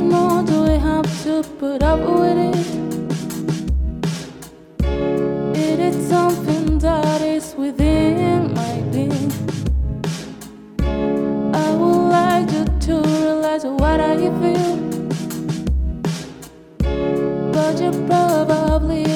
much more do we have to put up with it? It is something that is within my being. I would like you to realize what I feel, but you probably.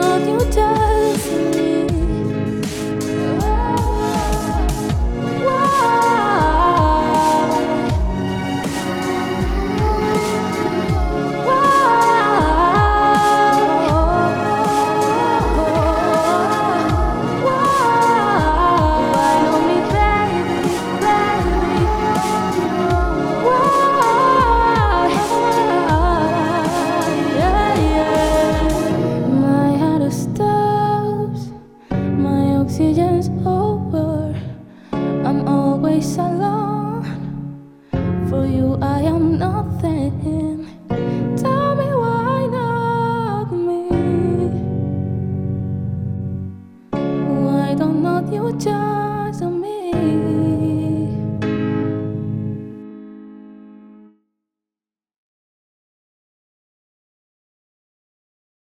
on your dancing I am nothing. Tell me why not me? Why don't you just?